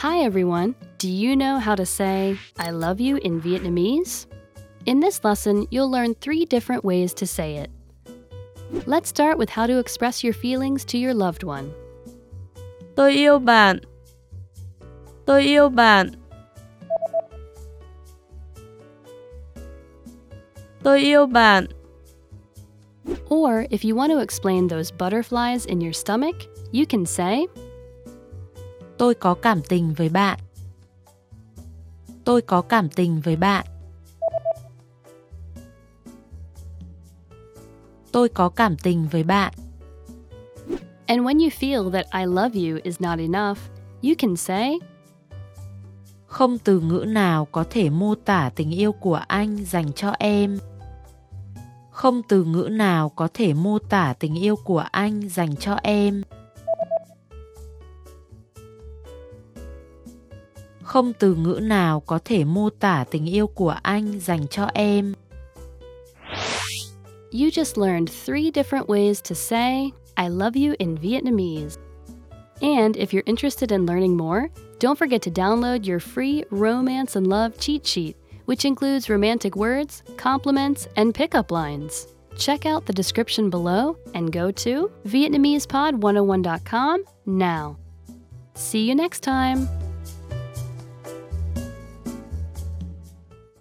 Hi everyone! Do you know how to say I love you in Vietnamese? In this lesson, you'll learn three different ways to say it. Let's start with how to express your feelings to your loved one. Tôi yêu bạn. Tôi yêu bạn. Tôi yêu bạn. Or if you want to explain those butterflies in your stomach, you can say Tôi có cảm tình với bạn. Tôi có cảm tình với bạn. Tôi có cảm tình với bạn. And when you feel that I love you is not enough, you can say Không từ ngữ nào có thể mô tả tình yêu của anh dành cho em. Không từ ngữ nào có thể mô tả tình yêu của anh dành cho em. Không từ ngữ nào có thể mô tả tình yêu của anh dành cho em. You just learned three different ways to say I love you in Vietnamese. And if you're interested in learning more, don't forget to download your free Romance and Love cheat sheet, which includes romantic words, compliments, and pickup lines. Check out the description below and go to VietnamesePod101.com now. See you next time!